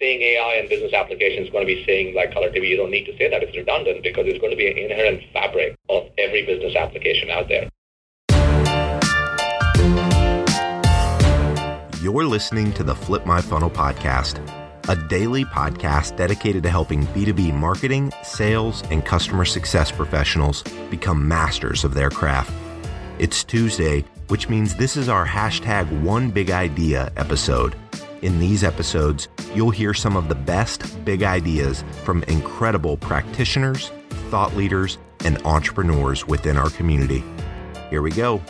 saying AI and business applications is going to be saying like color TV. You don't need to say that. It's redundant because it's going to be an inherent fabric of every business application out there. You're listening to the Flip My Funnel podcast, a daily podcast dedicated to helping B2B marketing, sales, and customer success professionals become masters of their craft. It's Tuesday, which means this is our hashtag one big idea episode. In these episodes, you'll hear some of the best big ideas from incredible practitioners, thought leaders, and entrepreneurs within our community. Here we go.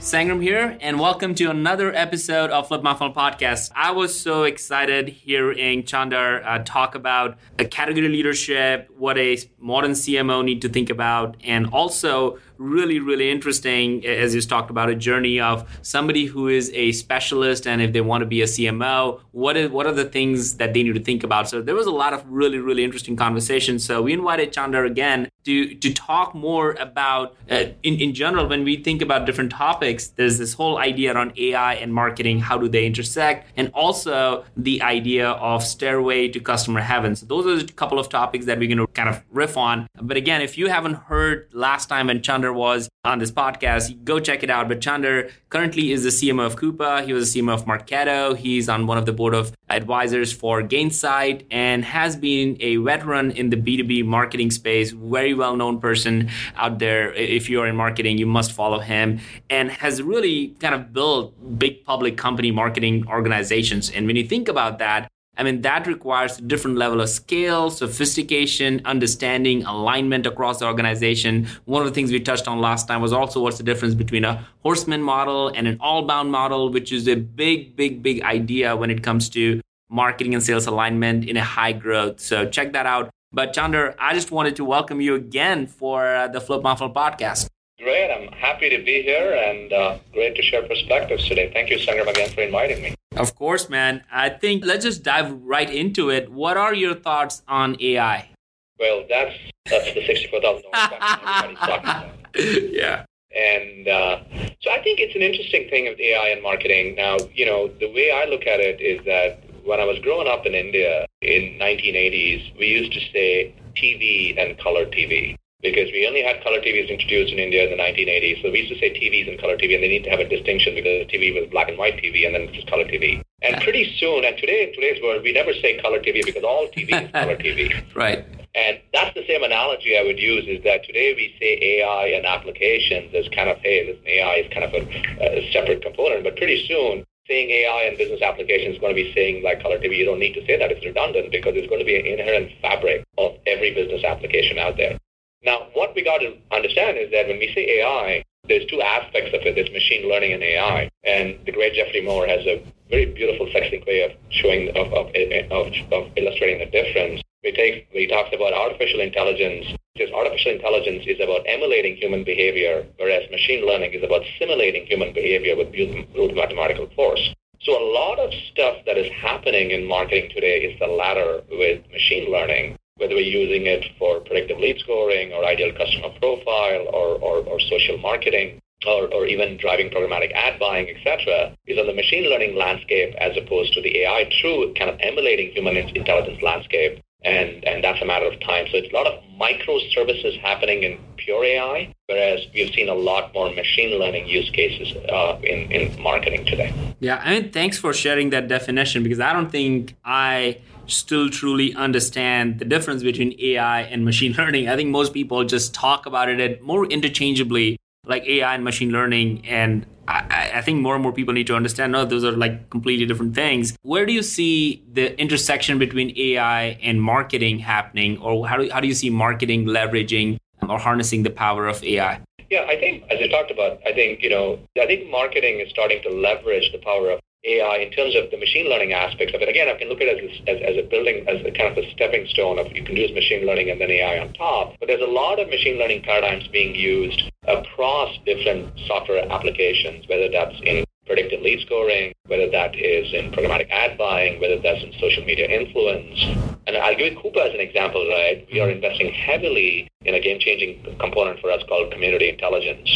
Sangram here, and welcome to another episode of Flip My Funnel podcast. I was so excited hearing Chandar uh, talk about a category leadership, what a modern CMO need to think about, and also really, really interesting, as you talked about, a journey of somebody who is a specialist and if they want to be a CMO, what is what are the things that they need to think about? So there was a lot of really, really interesting conversations. So we invited Chandar again to to talk more about uh, in, in general when we think about different topics, there's this whole idea around AI and marketing, how do they intersect, and also the idea of stairway to customer heaven. So those are a couple of topics that we're going to kind of riff on. But again, if you haven't heard last time when Chandar was on this podcast, go check it out. But Chandar currently is the CMO of Coupa. He was the CMO of Marketo. He's on one of the board of advisors for Gainsight and has been a veteran in the B2B marketing space, very well known person out there. If you're in marketing, you must follow him and has really kind of built big public company marketing organizations. And when you think about that, I mean, that requires a different level of scale, sophistication, understanding, alignment across the organization. One of the things we touched on last time was also what's the difference between a horseman model and an Allbound model, which is a big, big, big idea when it comes to marketing and sales alignment in a high growth. So check that out. But Chandar, I just wanted to welcome you again for uh, the Flip Funnel podcast. Great. I'm happy to be here and uh, great to share perspectives today. Thank you, Sangram, again for inviting me. Of course, man. I think let's just dive right into it. What are your thoughts on AI? Well, that's that's the sixty-four thousand dollars everybody's talking about. Yeah. And uh, so I think it's an interesting thing with AI and marketing. Now, you know, the way I look at it is that when I was growing up in India in 1980s, we used to say TV and color TV because we only had color TVs introduced in India in the 1980s. So we used to say TVs and color TV, and they need to have a distinction because TV was black and white TV, and then it's just color TV. And pretty soon, and today in today's world, we never say color TV because all TV is color TV. Right. And that's the same analogy I would use is that today we say AI and applications as kind of, hey, listen, AI is kind of a, a separate component, but pretty soon saying AI and business applications is going to be saying like color TV. You don't need to say that. It's redundant because it's going to be an inherent fabric of every business application out there. Now, what we got to understand is that when we say AI, there's two aspects of it. There's machine learning and AI. And the great Geoffrey Moore has a very beautiful, succinct way of showing, of, of, of, of illustrating the difference. He takes, he talks about artificial intelligence. Because artificial intelligence is about emulating human behavior, whereas machine learning is about simulating human behavior with brute mathematical force. So a lot of stuff that is happening in marketing today is the latter with machine learning whether we're using it for predictive lead scoring or ideal customer profile or, or, or social marketing or, or even driving programmatic ad buying, etc., is on the machine learning landscape as opposed to the AI true kind of emulating human intelligence landscape. And, and that's a matter of time. So it's a lot of microservices happening in pure AI, whereas we've seen a lot more machine learning use cases uh, in, in marketing today. Yeah, I mean, thanks for sharing that definition because I don't think I still truly understand the difference between AI and machine learning. I think most people just talk about it more interchangeably, like AI and machine learning. And I, I, think more and more people need to understand, no, those are like completely different things. Where do you see the intersection between AI and marketing happening? Or how do, how do you see marketing leveraging um, or harnessing the power of AI? Yeah, I think, as I talked about, I think, you know, I think marketing is starting to leverage the power of AI in terms of the machine learning aspects of it. Again, I can look at it as, as, as, a building, as a kind of a stepping stone of you can use machine learning and then AI on top. But there's a lot of machine learning paradigms being used across different software applications, whether that's in predictive lead scoring, whether that is in programmatic ad buying, whether that's in social media influence, And I'll give you Coupa as an example, right? We are investing heavily in a game-changing component for us called community intelligence,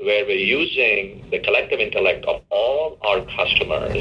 where we're using the collective intellect of all our customers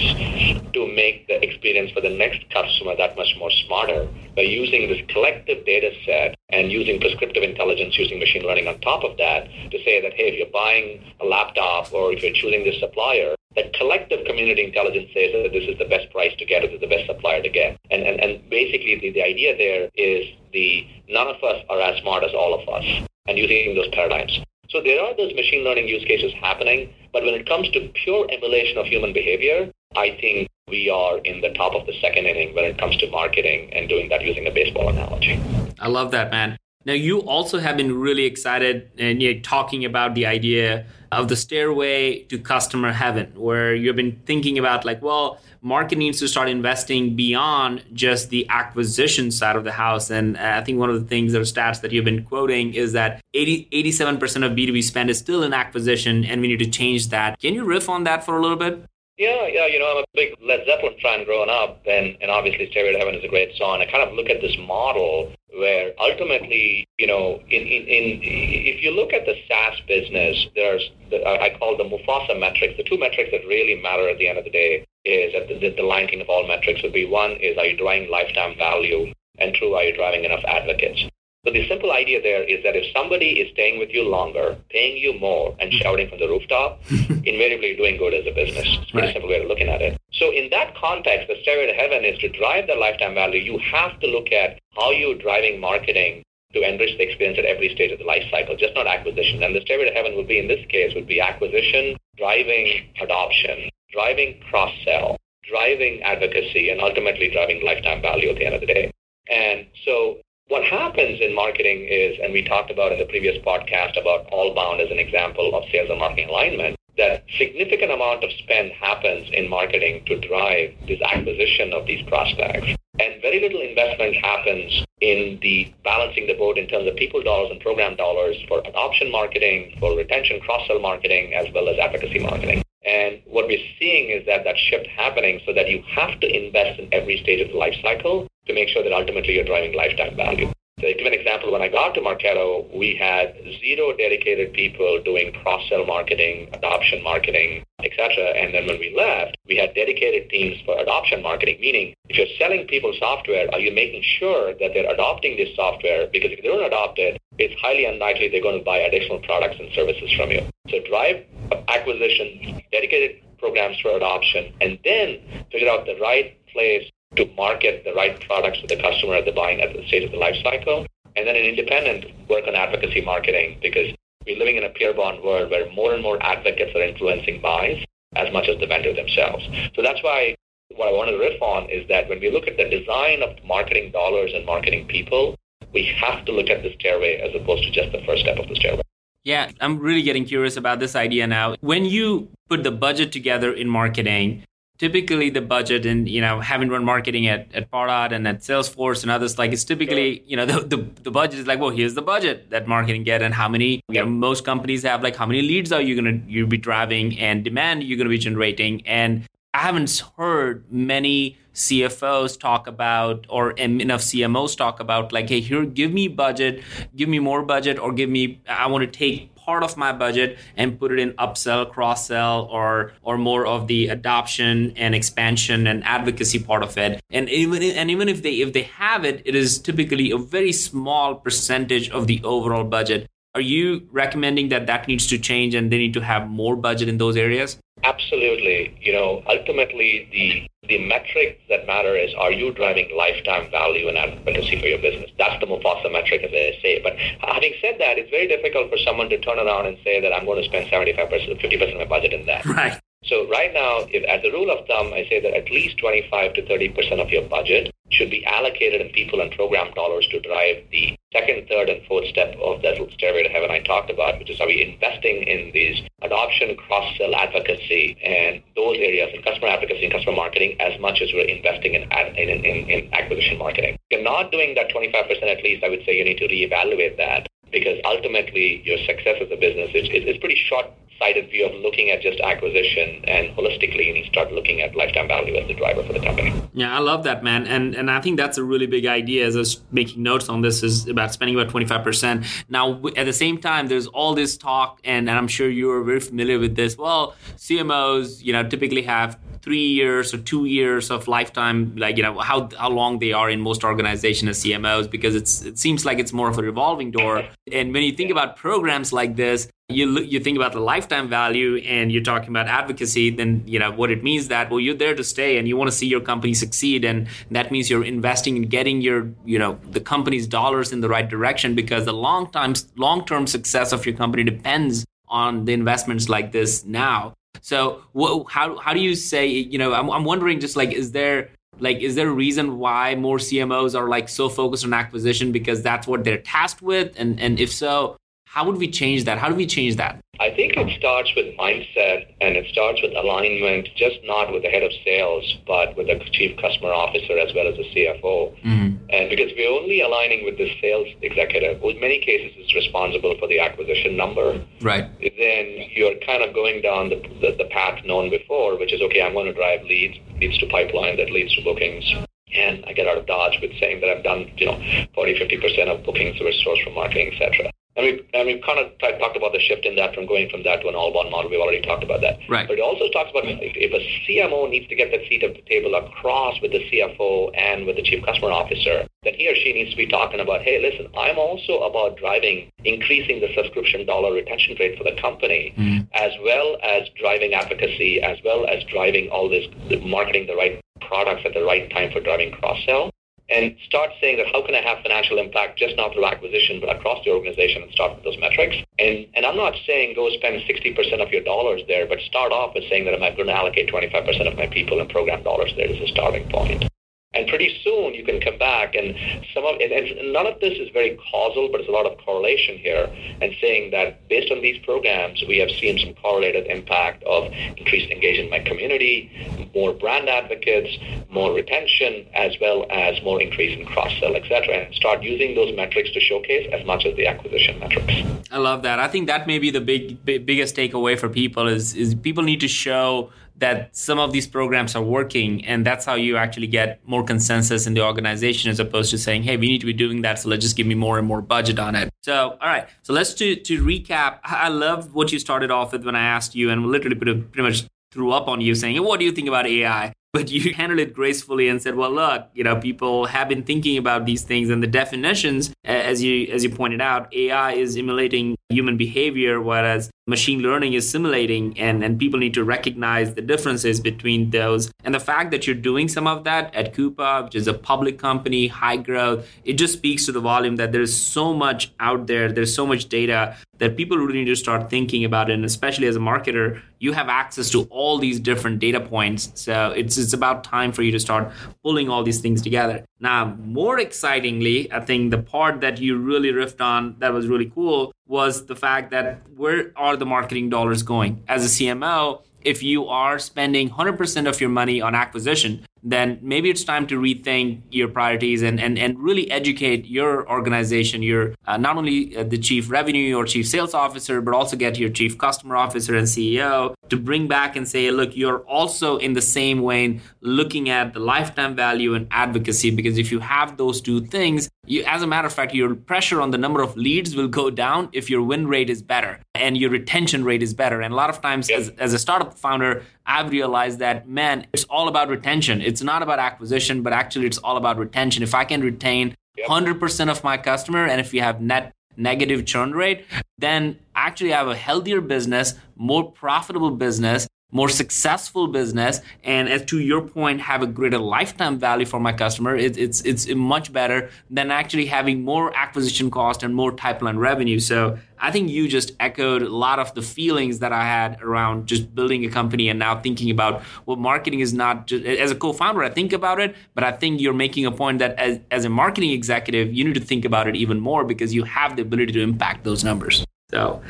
to make the experience for the next customer that much more smarter by using this collective data set and using prescriptive intelligence, using machine learning on top of that to say that, hey, if you're buying a laptop or if you're choosing this supplier, the collective community intelligence says that this is the best price to get, this is the best supplier to get. And, and, and basically the, the idea there is the none of us are as smart as all of us and using those paradigms. So there are those machine learning use cases happening, but when it comes to pure emulation of human behavior, I think we are in the top of the second inning when it comes to marketing and doing that using a baseball analogy. I love that, man. Now, you also have been really excited and you're talking about the idea of the stairway to customer heaven, where you've been thinking about, like, well, market needs to start investing beyond just the acquisition side of the house. And uh, I think one of the things or stats that you've been quoting is that 80, 87% of B2B spend is still in acquisition, and we need to change that. Can you riff on that for a little bit? Yeah, yeah, you know, I'm a big Led Zeppelin fan growing up, and, and obviously Stairway to Heaven is a great song. I kind of look at this model where ultimately, you know, in, in, in if you look at the SaaS business, there's, the, I call the Mufasa metrics. The two metrics that really matter at the end of the day is that the, the, lion king of all metrics would be one is are you driving lifetime value, and two, are you driving enough advocates? So the simple idea there is that if somebody is staying with you longer, paying you more, and hmm. shouting from the rooftop, invariably you're doing good as a business. It's a pretty right. simple way of looking at it. So in that context, the stairway to heaven is to drive the lifetime value. You have to look at how you're driving marketing to enrich the experience at every stage of the life cycle, just not acquisition. And the stairway to heaven would be, in this case, would be acquisition, driving adoption, driving cross-sell, driving advocacy, and ultimately driving lifetime value at the end of the day. And so what happens in marketing is, and we talked about in the previous podcast about Allbound as an example of sales and marketing alignment, that significant amount of spend happens in marketing to drive this acquisition of these prospects. And very little investment happens in the balancing the boat in terms of people dollars and program dollars for adoption marketing, for retention cross-sell marketing, as well as advocacy marketing. And what we're seeing is that that shift happening so that you have to invest in every stage of the life cycle to make sure that ultimately you're driving lifetime value. To give an example, when I got to Marketo, we had zero dedicated people doing cross-sell marketing, adoption marketing, etc. And then when we left, we had dedicated teams for adoption marketing, meaning if you're selling people software, are you making sure that they're adopting this software? Because if they don't adopt it, it's highly unlikely they're going to buy additional products and services from you. So drive acquisition, dedicated programs for adoption, and then figure out the right place to market the right products to the customer at the buying at the stage of the life cycle. And then an independent work on advocacy marketing because we're living in a peer bond world where more and more advocates are influencing buys as much as the vendor themselves. So that's why what I wanted to riff on is that when we look at the design of marketing dollars and marketing people, we have to look at the stairway as opposed to just the first step of the stairway. Yeah, I'm really getting curious about this idea now. When you put the budget together in marketing, typically the budget and you know having run marketing at, at Pardot and at Salesforce and others like it's typically you know the, the, the budget is like well here's the budget that marketing get and how many you know most companies have like how many leads are you gonna you be driving and demand you're gonna be generating. And I haven't heard many CFOs talk about or enough CMOs talk about like hey here give me budget give me more budget or give me I want to take part of my budget and put it in upsell, cross sell, or or more of the adoption and expansion and advocacy part of it. And even and even if they if they have it, it is typically a very small percentage of the overall budget. Are you recommending that that needs to change and they need to have more budget in those areas? Absolutely. You know, ultimately the the metric that matter is are you driving lifetime value and advocacy for your business? That's the most Mufasa metric, as I say. But having said that, it's very difficult for someone to turn around and say that I'm going to spend 75%, 50% of my budget in that. Right. So right now, if as a rule of thumb, I say that at least 25 to 30% of your budget should be allocated in people and program dollars to drive the second, third, and fourth step of that stairway to heaven I talked about, which is are we investing in these adoption, cross-sell advocacy, and those areas in customer advocacy and customer marketing as much as we're investing in, in, in, in acquisition marketing. If you're not doing that 25% at least, I would say you need to reevaluate that because ultimately your success as a business is, is, is pretty short sided view of looking at just acquisition and holistically you start looking at lifetime value as the driver for the company. Yeah, I love that, man. And and I think that's a really big idea as I was making notes on this is about spending about 25%. Now, at the same time, there's all this talk, and, and I'm sure you're very familiar with this. Well, CMOs, you know, typically have three years or two years of lifetime, like, you know, how, how long they are in most organizations as CMOs, because it's, it seems like it's more of a revolving door. And when you think about programs like this, you you think about the lifetime value and you're talking about advocacy then you know what it means that well you're there to stay and you want to see your company succeed and that means you're investing in getting your you know the company's dollars in the right direction because the long time long term success of your company depends on the investments like this now so wh- how how do you say you know I'm, I'm wondering just like is there like is there a reason why more cmos are like so focused on acquisition because that's what they're tasked with? And and if so how would we change that? How do we change that? I think it starts with mindset and it starts with alignment, just not with the head of sales, but with the chief customer officer as well as the CFO. Mm-hmm. And because we're only aligning with the sales executive, who in many cases is responsible for the acquisition number, right? Then you're kind of going down the, the, the path known before, which is okay, I'm going to drive leads, leads to pipeline that leads to bookings and I get out of dodge with saying that I've done, you know, 40, 50% of bookings were sourced from marketing, etc. And we've, and we've kind of talked about the shift in that from going from that to an Allbound model. We've already talked about that. Right. But it also talks about if, if a CMO needs to get that seat at the table across with the CFO and with the chief customer officer, then he or she needs to be talking about, hey, listen, I'm also about driving, increasing the subscription dollar retention rate for the company, mm-hmm. as well as driving advocacy, as well as driving all this, marketing the right products at the right time for driving cross-sell and start saying that how can I have financial impact just not through acquisition, but across the organization and start with those metrics. And, and I'm not saying go spend 60% of your dollars there, but start off with saying that I'm going to allocate 25% of my people and program dollars there as a starting point. And pretty soon you can come back and some of and, none of this is very causal, but there's a lot of correlation here and saying that based on these programs, we have seen some correlated impact of increased engagement in my community, more brand advocates, more retention, as well as more increase in cross-sell, etc. And start using those metrics to showcase as much as the acquisition metrics. I love that. I think that may be the big, big biggest takeaway for people is is people need to show that some of these programs are working and that's how you actually get more consensus in the organization as opposed to saying hey we need to be doing that so let's just give me more and more budget on it. So all right. So let's to, to recap. I love what you started off with when i asked you and literally pretty much threw up on you saying what do you think about ai but you handled it gracefully and said well look you know people have been thinking about these things and the definitions. As you as you pointed out ai is emulating human behavior whereas machine learning is simulating and, and people need to recognize the differences between those. And the fact that you're doing some of that at coupa which is a public company high growth it just speaks to the volume that there's so much out there. There's so much data that people really need to start thinking about. It and especially as a marketer you have access to all these different data points. So it's it's about time for you to start pulling all these things together now more excitingly i think the part that you really riffed on that was really cool was the fact that where are the marketing dollars going? As a CMO, if you are spending 100% of your money on acquisition, then maybe it's time to rethink your priorities and, and, and really educate your organization, your uh, not only uh, the chief revenue or chief sales officer, but also get your chief customer officer and CEO to bring back and say, look, you're also in the same way looking at the lifetime value and advocacy, because if you have those two things, you, as a matter of fact, your pressure on the number of leads will go down if your win rate is better and your retention rate is better. And a lot of times, as, as a startup founder, I've realized that, man, it's all about retention. It's not about acquisition, but actually, it's all about retention. If I can retain 100% of my customer, and if you have net negative churn rate, then actually I have a healthier business, more profitable business, more successful business and as to your point have a greater lifetime value for my customer it, it's it's much better than actually having more acquisition cost and more pipeline revenue. So i think you just echoed a lot of the feelings that i had around just building a company and now thinking about well marketing is not just as a co-founder i think about it but i think you're making a point that as, as a marketing executive you need to think about it even more because you have the ability to impact those numbers. So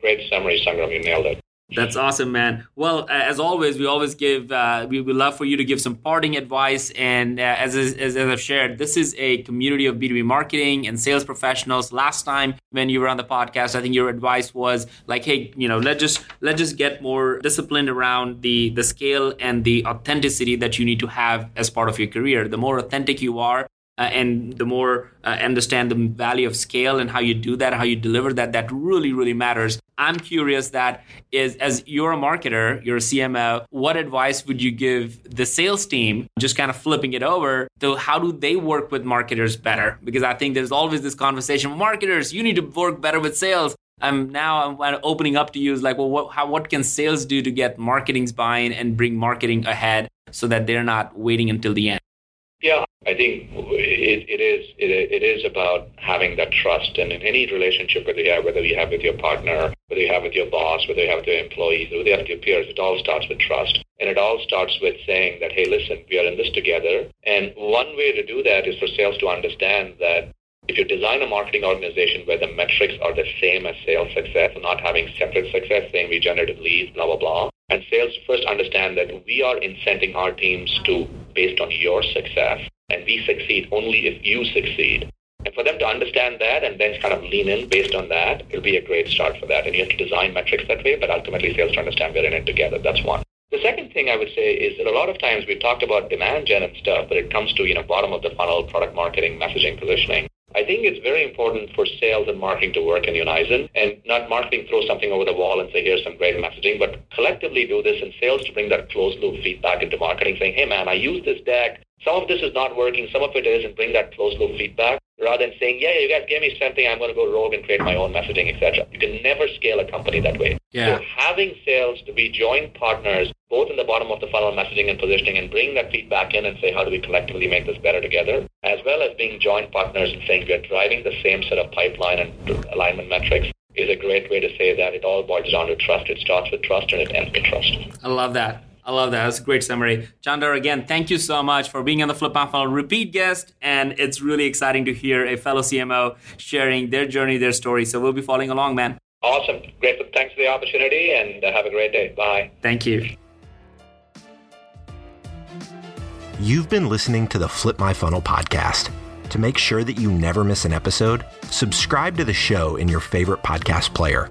great summary sangram you nailed it That's awesome, man. Well, as always, we always give, uh, we would love for you to give some parting advice. And uh, as, as, as I've shared, this is a community of B2B marketing and sales professionals. Last time when you were on the podcast, I think your advice was like, hey, you know, let's just, let's just get more disciplined around the, the scale and the authenticity that you need to have as part of your career. The more authentic you are, uh, and the more uh, understand the value of scale and how you do that, how you deliver that, that really, really matters. I'm curious that is as you're a marketer, you're a CMO, what advice would you give the sales team? Just kind of flipping it over to how do they work with marketers better? Because I think there's always this conversation, marketers, you need to work better with sales. I'm now I'm opening up to you is like, well, what, how, what can sales do to get marketing's buy-in and bring marketing ahead so that they're not waiting until the end? I think it, it is it, it is about having that trust, and in any relationship whether you have whether you have with your partner, whether you have with your boss, whether you have with your employees, whether you have with your peers, it all starts with trust, and it all starts with saying that hey, listen, we are in this together, and one way to do that is for sales to understand that if you design a marketing organization where the metrics are the same as sales success, not having separate success, saying we generated leads, blah blah blah, and sales first understand that we are incenting our teams to based on your success, and we succeed only if you succeed. And for them to understand that and then kind of lean in based on that, it'll be a great start for that. And you have to design metrics that way, but ultimately sales to understand we're in it together. That's one. The second thing I would say is that a lot of times we've talked about demand gen and stuff, but it comes to, you know, bottom of the funnel, product marketing, messaging, positioning. I think it's very important for sales and marketing to work in unison and not marketing throw something over the wall and say, here's some great messaging, but collectively do this and sales to bring that closed loop feedback into marketing saying, hey man, I use this deck. Some of this is not working, some of it is, and bring that closed loop feedback rather than saying, yeah, you guys gave me something, I'm going to go rogue and create my own messaging, etc. You can never scale a company that way. Yeah. So having sales to be joint partners, both in the bottom of the funnel messaging and positioning, and bring that feedback in and say, how do we collectively make this better together, as well as being joint partners and saying we are driving the same set of pipeline and alignment metrics is a great way to say that it all boils down to trust. It starts with trust and it ends with trust. I love that. I love that. That's a great summary. Chandar, again, thank you so much for being on the Flip My Funnel repeat guest. And it's really exciting to hear a fellow CMO sharing their journey, their story. So we'll be following along, man. Awesome. Great. Thanks for the opportunity and uh, have a great day. Bye. Thank you. You've been listening to the Flip My Funnel podcast. To make sure that you never miss an episode, subscribe to the show in your favorite podcast player